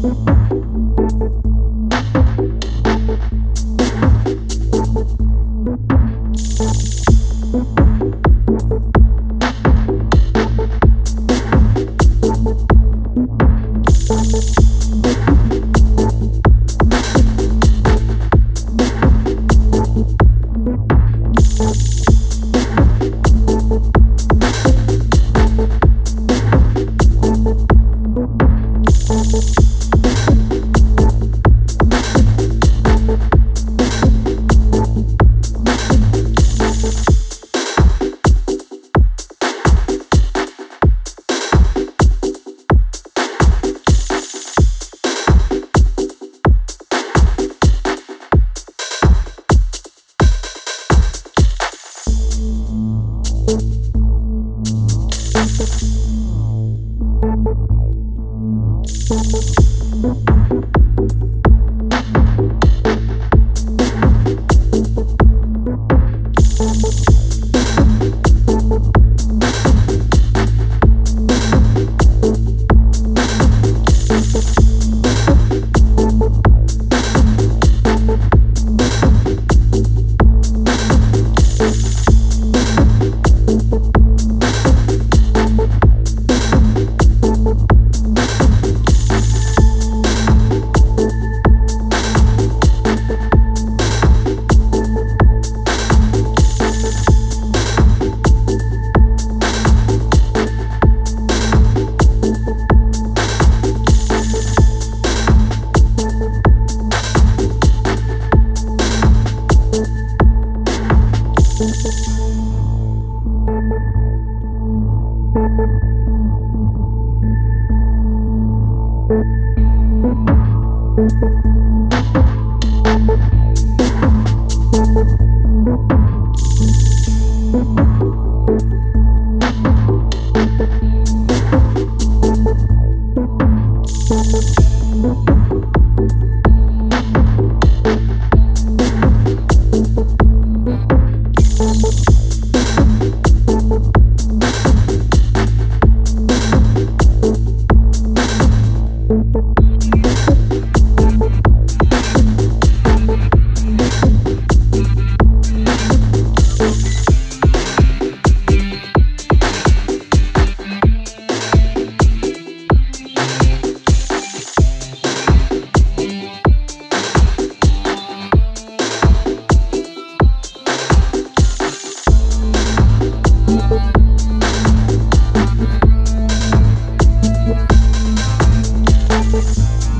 Thank Thank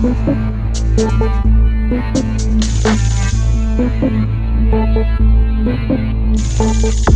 Thank you.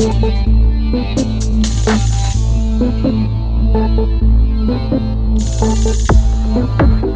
Thank you.